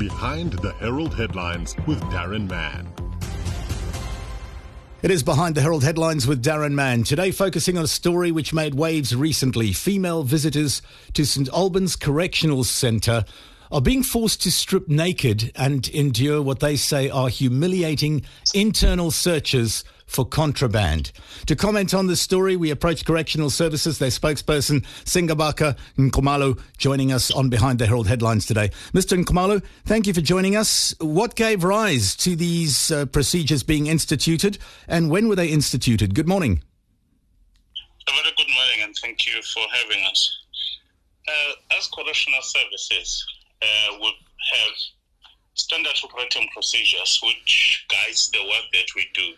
Behind the Herald Headlines with Daron Mann. It is Behind the Herald Headlines with Daron Mann. Today, focusing on a story which made waves recently. Female visitors to St. Albans Correctional Centre are being forced to strip naked and endure what they say are humiliating internal searches for contraband. To comment on this story, we approached Correctional Services, their spokesperson, Singabakho Nxumalo, joining us on Behind the Herald Headlines today. Mr. Nxumalo, thank you for joining us. What gave rise to these uh, procedures being instituted, and when were they instituted? Good morning. A very good morning, and thank you for having us. Uh, as Correctional Services, uh, we have standard operating procedures which guides the work that we do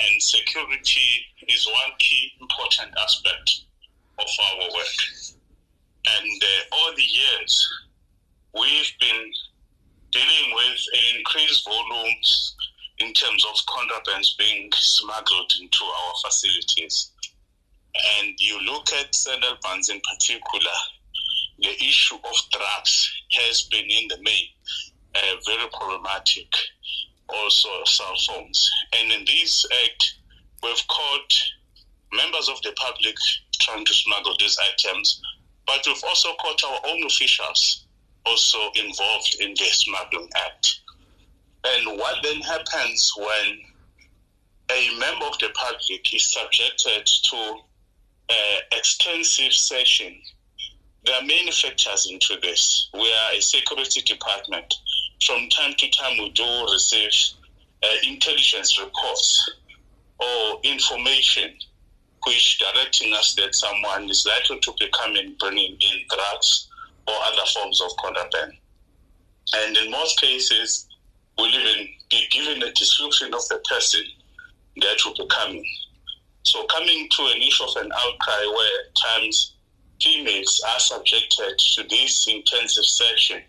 and security is one key important aspect of our work. And uh, all the years, we've been dealing with an increased volumes in terms of contrabands being smuggled into our facilities. And you look at St. Albans in particular, the issue of drugs has been in the main uh, very problematic also cell phones. And in this act, we've caught members of the public trying to smuggle these items, but we've also caught our own officials also involved in the smuggling act. And what then happens when a member of the public is subjected to uh, extensive session? There are many factors into this. We are a security department from time to time we do receive uh, intelligence reports or information which directing us that someone is likely to be coming bringing in drugs or other forms of contraband. And in most cases, we'll even be given a description of the person that will be coming. So coming to an issue of an outcry where at times females are subjected to this intensive session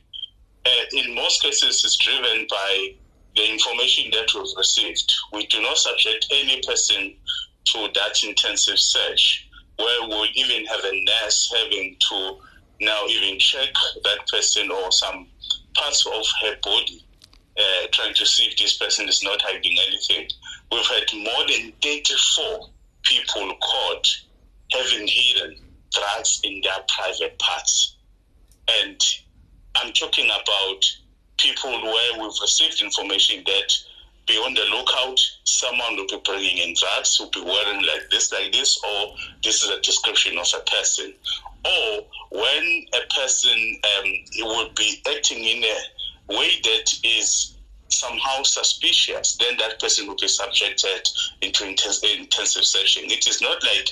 uh, in most cases is driven by the information that we've received. We do not subject any person to that intensive search where we'll even have a nurse having to now even check that person or some parts of her body, uh, trying to see if this person is not hiding anything. We've had more than 34 people caught having hidden drugs in their private parts. And I'm talking about people where we've received information that be on the lookout, someone will be bringing in drugs, will be wearing like this, like this, or this is a description of a person. Or when a person um, will be acting in a way that is somehow suspicious, then that person will be subjected into intensive searching. It is not like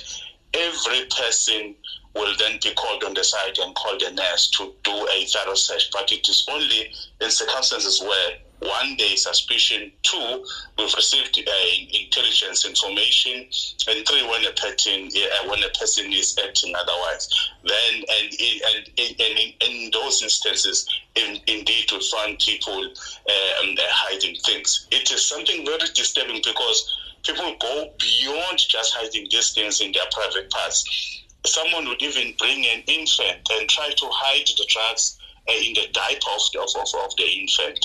every person will then be called on the side and called the nurse to do a thorough search. But it is only in circumstances where one day suspicion, two, we've received uh, intelligence information, and three, when a person uh, when a person is acting otherwise. Then and and, and, and in, those instances, in, indeed, we find people um, hiding things. It is something very disturbing because people go beyond just hiding these things in their private parts someone would even bring an infant and try to hide the drugs uh, in the diaper of the, of, of, the infant.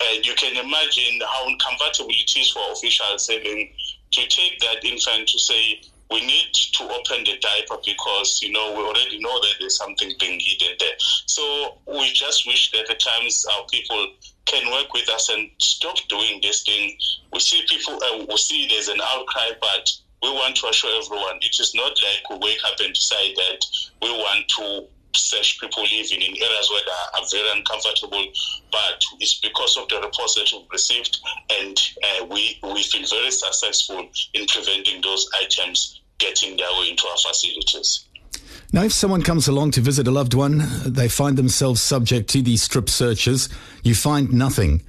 And you can imagine how uncomfortable it is for officials having to take that infant to say, we need to open the diaper because you know we already know that there's something being hidden there. So we just wish that at times our people can work with us and stop doing this thing. We see people, uh, we see there's an outcry, but we want to assure everyone it is not like we wake up and decide that we want to search people living in areas where they are very uncomfortable, but it's because of the reports that we've received, and uh, we we feel very successful in preventing those items getting their way into our facilities. Now, if someone comes along to visit a loved one, they find themselves subject to these strip searches, you find nothing.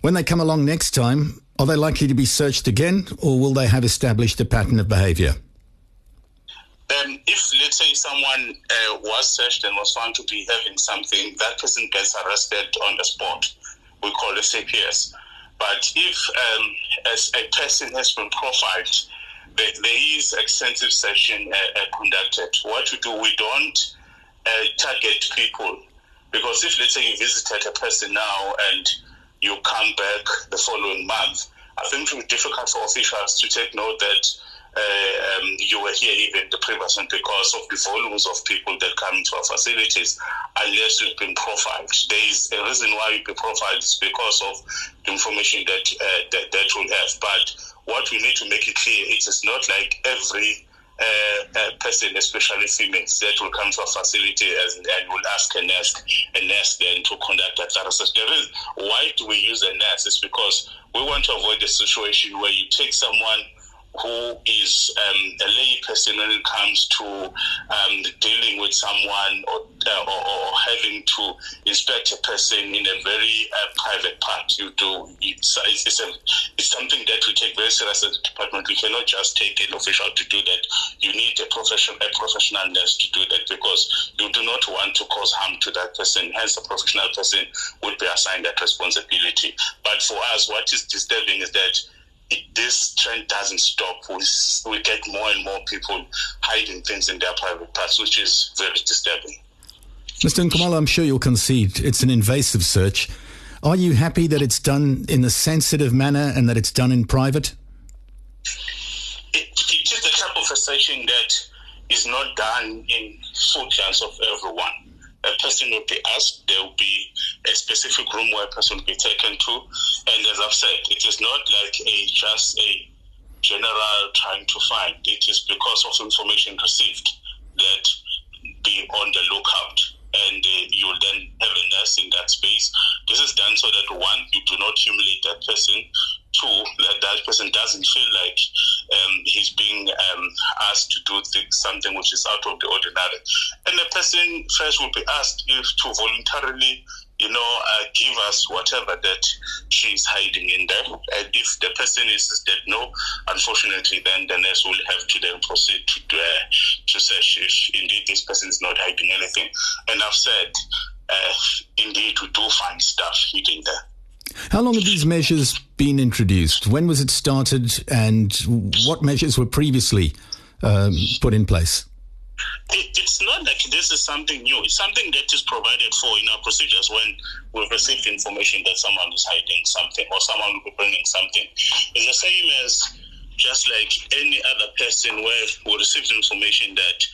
When they come along next time, are they likely to be searched again, or will they have established a pattern of behaviour? Um, if, let's say, someone uh, was searched and was found to be having something, that person gets arrested on the spot. We call it CPS. But if um, as a person has been profiled, there, there is extensive session uh, uh, conducted. What we do, we don't uh, target people Because if, let's say, you visited a person now and you come back the following month, I think it would be difficult for officials to take note that uh, um, you were here even the previous one because of the volumes of people that come into our facilities unless you've been profiled. There is a reason why you've been profiled because of the information that, uh, that that will have. But what we need to make it clear, it is not like every uh, person, especially females, that will come to a facility and, and will ask a nurse, a nurse then to conduct a thorough There is, why do we use a nurse? It's because we want to avoid the situation where you take someone who is um, a lay person when it comes to um, dealing with someone or, uh, or, or, having to inspect a person in a very uh, private part. You do it's, it's, a, it's something that we take very seriously as a department. We cannot just take an official to do that. You need a professional a professional nurse to do that because you do not want to cause harm to that person. Hence, a professional person would be assigned that responsibility. But for us, what is disturbing is that this trend doesn't stop. We, we get more and more people hiding things in their private parts, which is very disturbing. Mr. Nxumalo, I'm sure you'll concede it's an invasive search. Are you happy that it's done in a sensitive manner and that it's done in private? It, it is the type of searching that is not done in full glance of everyone a person will be asked, there will be a specific room where a person will be taken to. And as I've said, it is not like a just a general trying to find. It is because of information received that be on the lookout. And uh, you'll then have a nurse in that space. This is done so that one, you do not humiliate that person. Two, that that person doesn't feel like um, he's being um, asked to do th- something which is out of the ordinary. And the person first will be asked if to voluntarily, you know, uh, give us whatever that she's hiding in there. And if the person is that no, unfortunately, then the nurse will have to then proceed to uh, to search if indeed this person is not hiding anything. And I've said, uh, indeed, we do find stuff hidden there. How long have these measures been introduced? When was it started, and what measures were previously um, put in place? It's not like this is something new. It's something that is provided for in our procedures when we've received information that someone is hiding something or someone will be bringing something. It's the same as just like any other person where we received information that,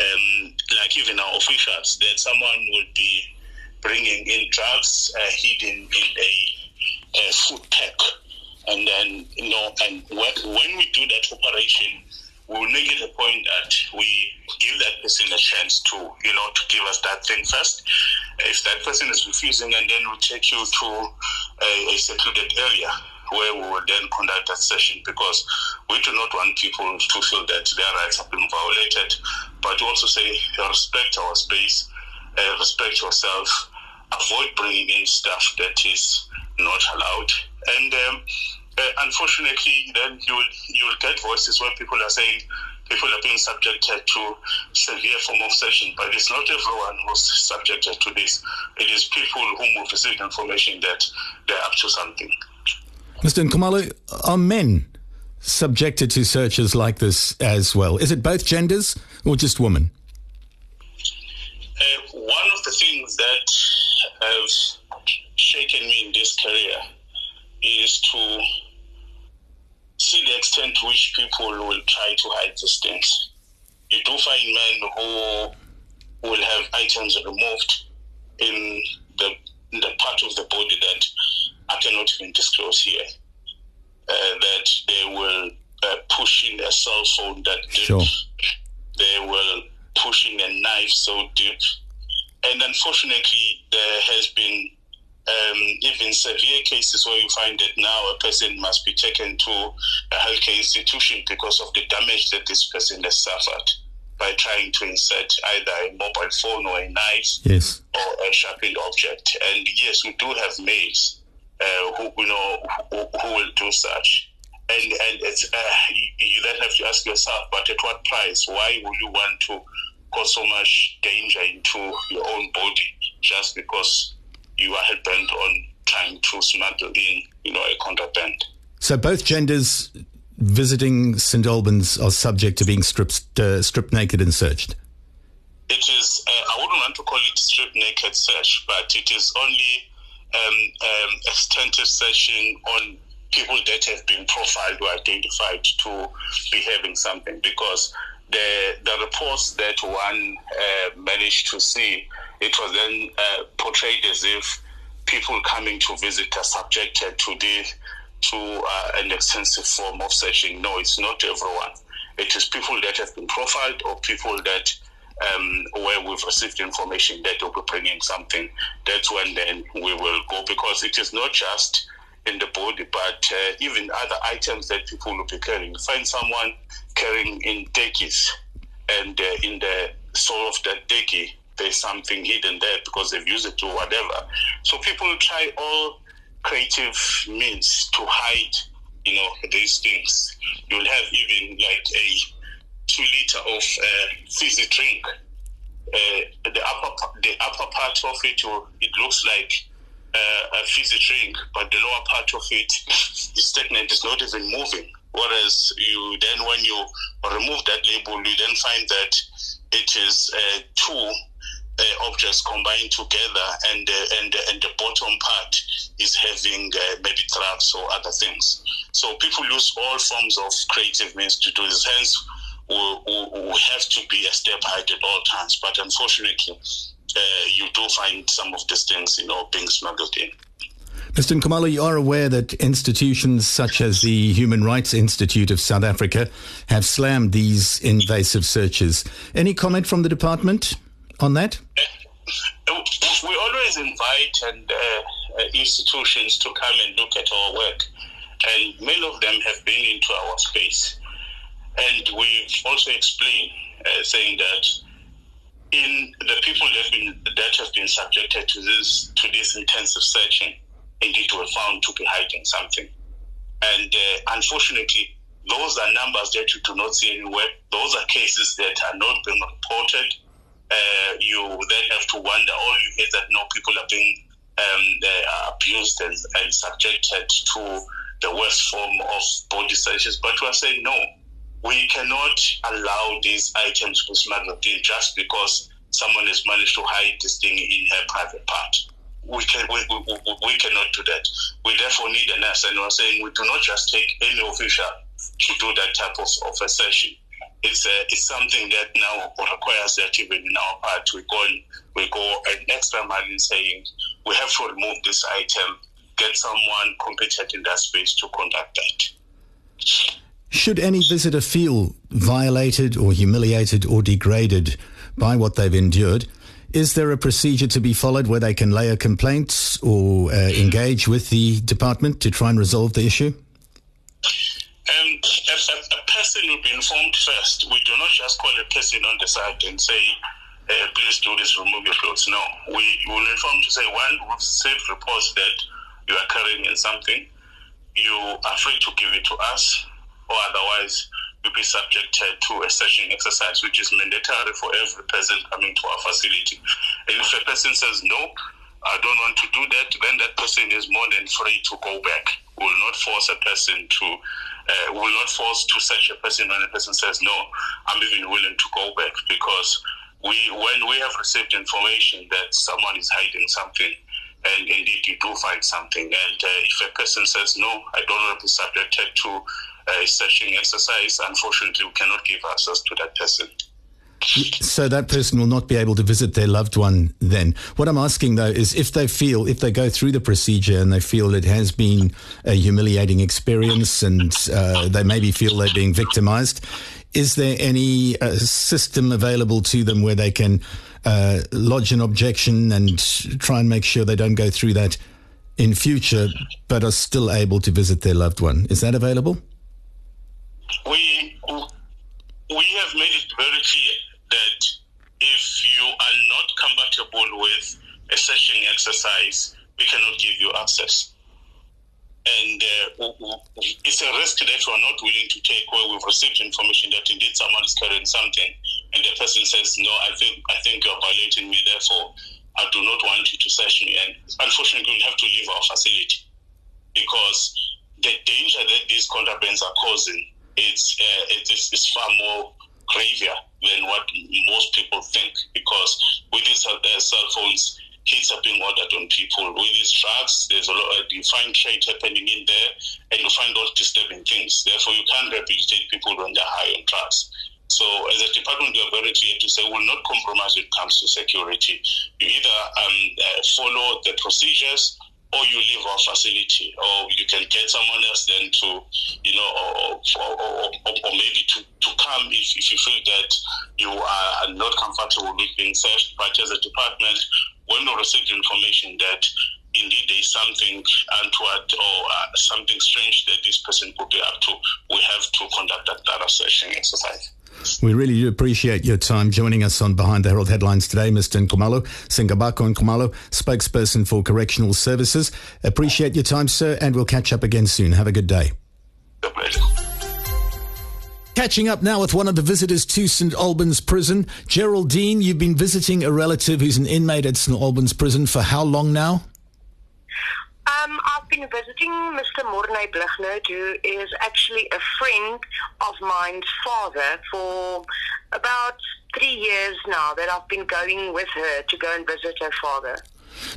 um, like even our officials, that someone will be bringing in drugs uh, hidden in a uh, food pack. And then, you know, and when, we do that operation, we will make it a point that we give that person a chance to, you know, to give us that thing first. If that person is refusing, and then we take you to a, a secluded area where we will then conduct that session because we do not want people to feel that their rights have been violated. But also say, respect our space, uh, respect yourself, avoid bringing in stuff that is not allowed. And um, uh, unfortunately, then you will you will get voices where people are saying people are being subjected to severe form of session, but it's not everyone who's subjected to this. It is people whom have received information that they're up to something. Mr. Nxumalo, are men subjected to searches like this as well? Is it both genders or just women? Uh, one of the things that have shaken me in this career is to see the extent to which people will try to hide these things. You do find men who will have items removed in the, in the part of the body that I cannot even disclose here. Uh, that they will uh, push in a cell phone that deep. Sure. They will push in a knife so deep. And unfortunately, there has been um, even severe cases where you find that now a person must be taken to a healthcare institution because of the damage that this person has suffered by trying to insert either a mobile phone or a knife yes. or a sharpened object. And yes, we do have maids uh, who you know who, who, will do such. And and it's uh, you, you then have to ask yourself, but at what price? Why would you want to cause so much danger into your own body just because you are hell bent on trying to smuggle in, you know, a contraband. So both genders visiting St Albans are subject to being stripped uh, stripped naked and searched. it is, uh, I wouldn't want to call it stripped naked search, but it is only um, um, extensive searching on people that have been profiled or identified to be having something because the the reports that one uh, managed to see, it was then uh, portrayed as if people coming to visit are subjected to the to uh, an extensive form of searching. No, it's not everyone. It is people that have been profiled or people that um, where we've received information that will be bringing something. That's when then we will go because it is not just in the body, but uh, even other items that people will be carrying. Find someone carrying in dekkies, and uh, in the soul of that dekkie, there's something hidden there because they've used it to whatever. So people try all creative means to hide, you know, these things. You'll have even like a two liter of uh, fizzy drink. Uh, the upper the upper part of it, it looks like uh, a fizzy drink, but the lower part of it is stagnant. It's not even moving. Whereas you then, when you remove that label, you then find that it is uh, two uh, objects combined together, and uh, and and the bottom part is having uh, maybe traps or other things. So people use all forms of creative means to do this. Hence, we, we, we have to be a step ahead at all times. But unfortunately, uh, you do find some of these things, you know, being smuggled in. Mr. Nxumalo, you are aware that institutions such as the Human Rights Institute of South Africa have slammed these invasive searches. Any comment from the department on that? We always invite and uh, uh, institutions to come and look at our work, and many of them have been into our space. And we've also explained, uh, saying that in the people that have been, that have been subjected to this to this intensive searching, indeed were found to be hiding something. And uh, unfortunately, those are numbers that you do not see anywhere. Those are cases that are not being reported. Uh, you then have to wonder. All you hear that no people are being um, uh, abused and, and subjected to the worst form of body searches. But we are saying no we cannot allow these items to be smuggled in just because someone has managed to hide this thing in her private part. We can we, we, we cannot do that. We therefore need a nurse, and we're saying we do not just take any official to do that type of, of assertion. It's a, it's something that now requires that even in our part we go we go an extra mile in saying we have to remove this item, get someone competent in that space to conduct that. Should any visitor feel violated or humiliated or degraded by what they've endured, is there a procedure to be followed where they can lay a complaint or uh, engage with the department to try and resolve the issue? Um, a, a, a, person will be informed first. We do not just call a person on the side and say, uh, please do this, remove your clothes. No, we will inform to say, one, we've received reports that you are carrying in something. You are free to give it to us or otherwise you'll be subjected to a searching exercise, which is mandatory for every person coming to our facility. And if a person says, no, I don't want to do that, then that person is more than free to go back. We will not force a person to, uh, will not force to search a person when a person says, no, I'm even willing to go back because we, when we have received information that someone is hiding something, and indeed you do find something, and uh, if a person says, no, I don't want to be subjected to a searching exercise, unfortunately, we cannot give access to that person. So that person will not be able to visit their loved one then. What I'm asking though is if they feel, if they go through the procedure and they feel it has been a humiliating experience and uh, they maybe feel they're being victimized, is there any uh, system available to them where they can uh, lodge an objection and try and make sure they don't go through that in future but are still able to visit their loved one? Is that available? We we have made it very clear that if you are not compatible with a searching exercise, we cannot give you access. And uh, it's a risk that we're not willing to take where we've received information that indeed someone is carrying something and the person says, no, I think, I think you're violating me, therefore I do not want you to search me. And unfortunately, we have to leave our facility because the danger that these contrabands are causing it's, uh, it's, it's far more graver than what most people think because with these uh, cell phones, hits are being ordered on people. With these drugs, there's a lot of defined trade happening in there, and you find all disturbing things. Therefore, you can't rehabilitate people when they're high on drugs. So, as a department, we are very clear to say we will not compromise when it comes to security. You either um, uh, follow the procedures or you leave our facility, or you can get someone else then to, you know, or, or, or, or maybe to, to come if, if you feel that you are not comfortable with being searched. But as a department, when we receive information that indeed there is something untoward or uh, something strange that this person could be up to, we have to conduct that data searching exercise. We really do appreciate your time joining us on Behind the Herald Headlines today, Mr. Nxumalo Singabakho Nxumalo, spokesperson for Correctional Services. Appreciate your time, sir, and we'll catch up again soon. Have a good day. Catching up now with one of the visitors to St. Albans Prison. Geraldine, you've been visiting a relative who's an inmate at St. Albans Prison for how long now? Um, I've been visiting Mr. Morne Blignault, who is actually a friend of mine's father for about three years now that I've been going with her to go and visit her father.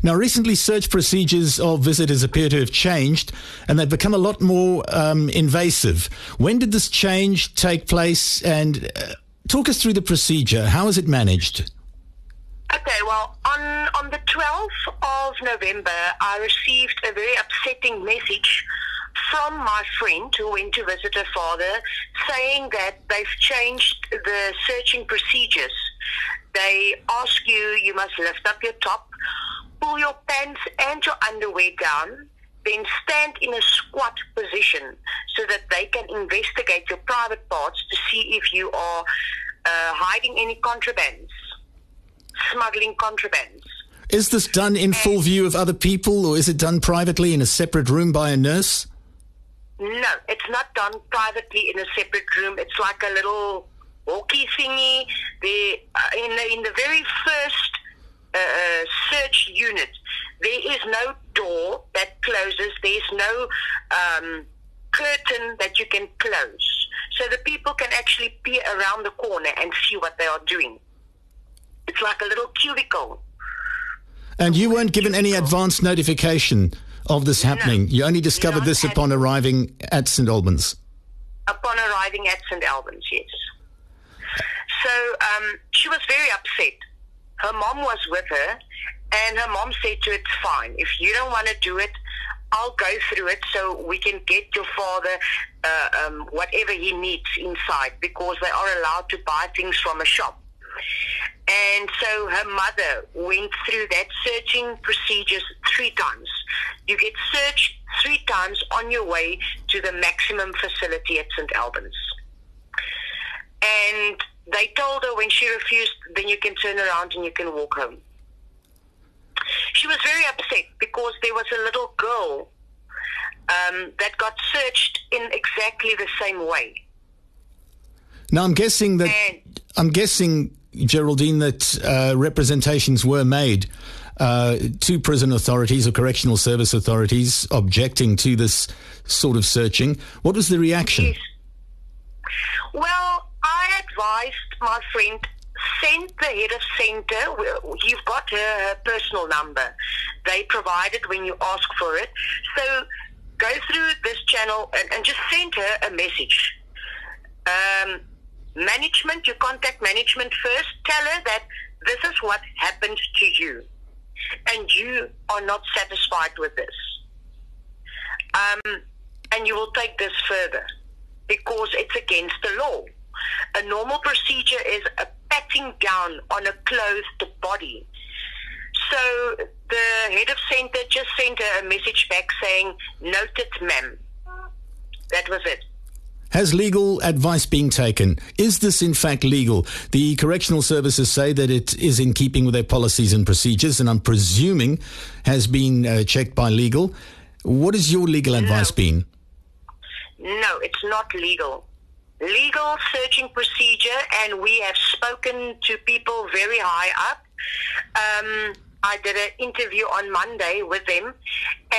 Now, recently, search procedures of visitors appear to have changed and they've become a lot more um, invasive. When did this change take place? And uh, talk us through the procedure. How is it managed? Okay, well, on, on the 12th of November, I received a very upsetting message from my friend who went to visit her father saying that they've changed the searching procedures. They ask you, you must lift up your top, pull your pants and your underwear down, then stand in a squat position so that they can investigate your private parts to see if you are uh, hiding any contrabands smuggling contrabands. Is this done in full view of other people or is it done privately in a separate room by a nurse? No, it's not done privately in a separate room. It's like a little walkie thingy. The, uh, in, the, in the very first uh, uh, search unit, there is no door that closes. There's no um, curtain that you can close. So the people can actually peer around the corner and see what they are doing. It's like a little cubicle. And you weren't given any advance notification of this happening. No, you only discovered this upon arriving at St. Albans. Upon arriving at St. Albans, yes. So um, she was very upset. Her mom was with her, and her mom said to her, It's fine. If you don't want to do it, I'll go through it so we can get your father uh, um, whatever he needs inside because they are allowed to buy things from a shop. And so her mother went through that searching procedures three times. You get searched three times on your way to the maximum facility at St. Albans. And they told her when she refused, then you can turn around and you can walk home. She was very upset because there was a little girl um, that got searched in exactly the same way. Now I'm guessing that And- I'm guessing Geraldine that uh, representations were made uh, to prison authorities or correctional service authorities objecting to this sort of searching. What was the reaction? Yes. Well, I advised my friend send the head of center. You've got her, her personal number. They provide it when you ask for it. So go through this channel and, and just send her a message. Um, management, you contact management first. Tell her that this is what happened to you, and you are not satisfied with this. Um, and you will take this further because it's against the law. A normal procedure is a patting down on a clothed body. So the head of center just sent her a message back saying, Noted, ma'am. That was it. Has legal advice been taken? Is this in fact legal? The correctional services say that it is in keeping with their policies and procedures, and I'm presuming has been uh, checked by legal. What has your legal advice been? No, it's not legal. Legal searching procedure, and we have spoken to people very high up. Um, I did an interview on Monday with them,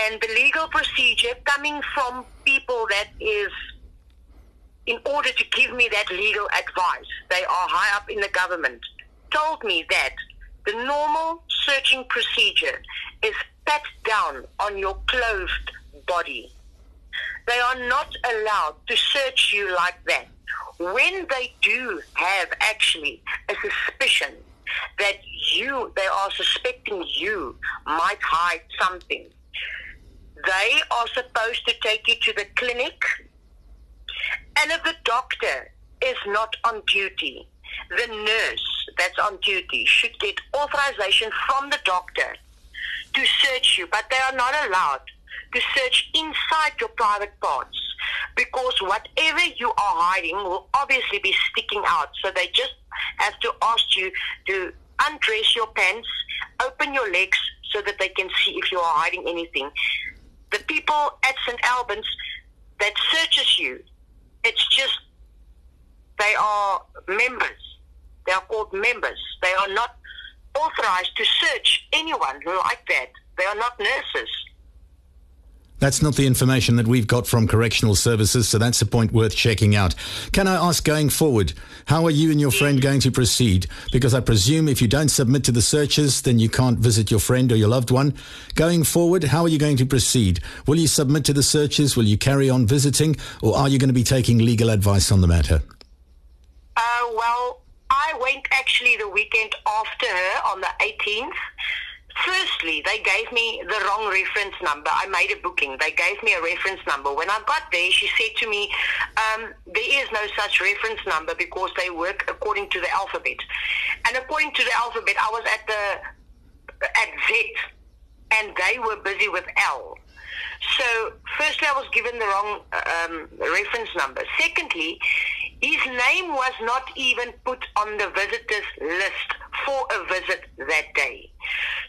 and the legal procedure coming from people that is in order to give me that legal advice, they are high up in the government, told me that the normal searching procedure is pat down on your clothed body. They are not allowed to search you like that. When they do have actually a suspicion that you, they are suspecting you might hide something, they are supposed to take you to the clinic. And if the doctor is not on duty, the nurse that's on duty should get authorization from the doctor to search you, but they are not allowed to search inside your private parts because whatever you are hiding will obviously be sticking out. So they just have to ask you to undress your pants, open your legs so that they can see if you are hiding anything. The people at St. Albans that searches you, it's just they are members. They are called members. They are not authorized to search anyone like that. They are not nurses. That's not the information that we've got from correctional services, so that's a point worth checking out. Can I ask going forward, how are you and your friend going to proceed? Because I presume if you don't submit to the searches, then you can't visit your friend or your loved one. Going forward, how are you going to proceed? Will you submit to the searches? Will you carry on visiting? Or are you going to be taking legal advice on the matter? Uh, well, I went actually the weekend after her on the 18th. Firstly, they gave me the wrong reference number. I made a booking. They gave me a reference number. When I got there, she said to me, um, there is no such reference number because they work according to the alphabet. And according to the alphabet, I was at the at Z, and they were busy with L. So, firstly, I was given the wrong um, reference number. Secondly, his name was not even put on the visitors list for a visit that day.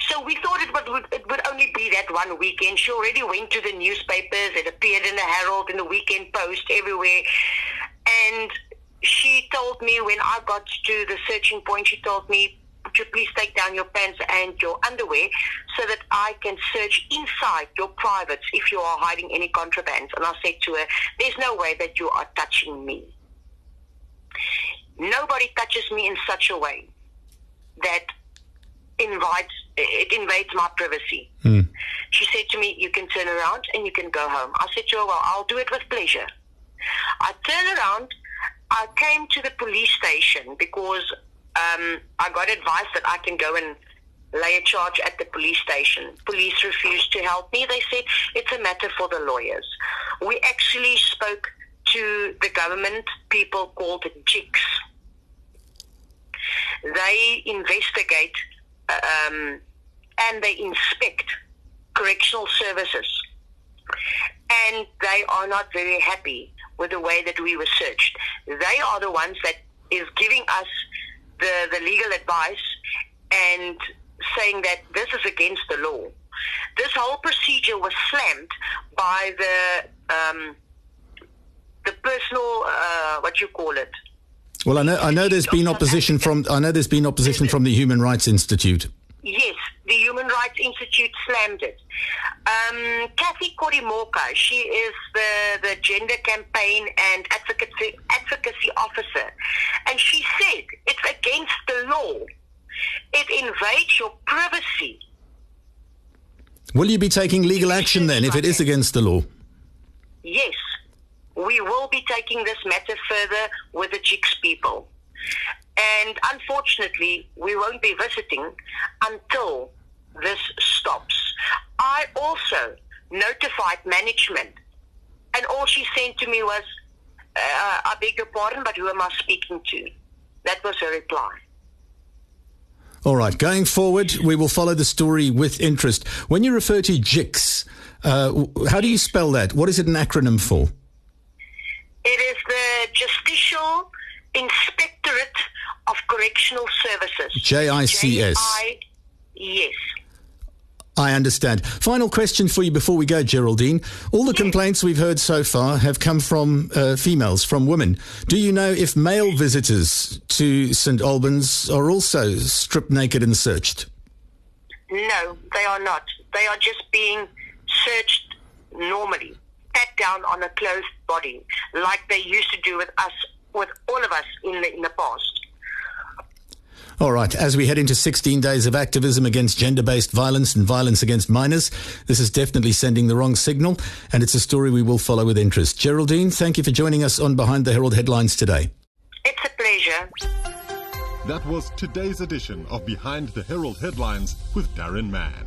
So we thought it would, it would only be that one weekend. She already went to the newspapers. It appeared in the Herald, in the Weekend Post, everywhere. And she told me when I got to the searching point, she told me, you please take down your pants and your underwear so that I can search inside your privates if you are hiding any contrabands? And I said to her, there's no way that you are touching me. Nobody touches me in such a way that invites it invades my privacy. Mm. She said to me, "You can turn around and you can go home." I said to her, "Well, I'll do it with pleasure." I turned around. I came to the police station because um, I got advice that I can go and lay a charge at the police station. Police refused to help me. They said it's a matter for the lawyers. We actually spoke to the government people called JICS. They investigate um, and they inspect correctional services. And they are not very happy with the way that we were searched. They are the ones that is giving us the, the legal advice and saying that this is against the law. This whole procedure was slammed by the um, the personal uh, what you call it. Well, I know I know there's been opposition from I know there's been opposition from the Human Rights Institute. Yes, the Human Rights Institute slammed it. Um, Kathy Korimoka, she is the, the gender campaign and advocacy, advocacy officer, and she said it's against the law. It invades your privacy. Will you be taking legal action then if it is against the law? Yes, we will be taking this matter further with the JICS people. And unfortunately, we won't be visiting until this stops. I also notified management, and all she sent to me was, uh, I beg your pardon, but who am I speaking to? That was her reply. All right, going forward, we will follow the story with interest. When you refer to JICS, uh, how do you spell that? What is it an acronym for? It is the Justicial Inspectorate of Correctional Services. J-I-C-S. J-I- yes. I understand. Final question for you before we go, Geraldine. All the complaints we've heard so far have come from uh, females, from women. Do you know if male visitors to St. Albans are also stripped naked and searched? No, they are not. They are just being searched normally. pat down on a clothed body, like they used to do with us, with all of us in the in the past. All right, as we head into 16 days of activism against gender based violence and violence against minors, this is definitely sending the wrong signal, and it's a story we will follow with interest. Geraldine, thank you for joining us on Behind the Herald Headlines today. It's a pleasure. That was today's edition of Behind the Herald Headlines with Daron Mann.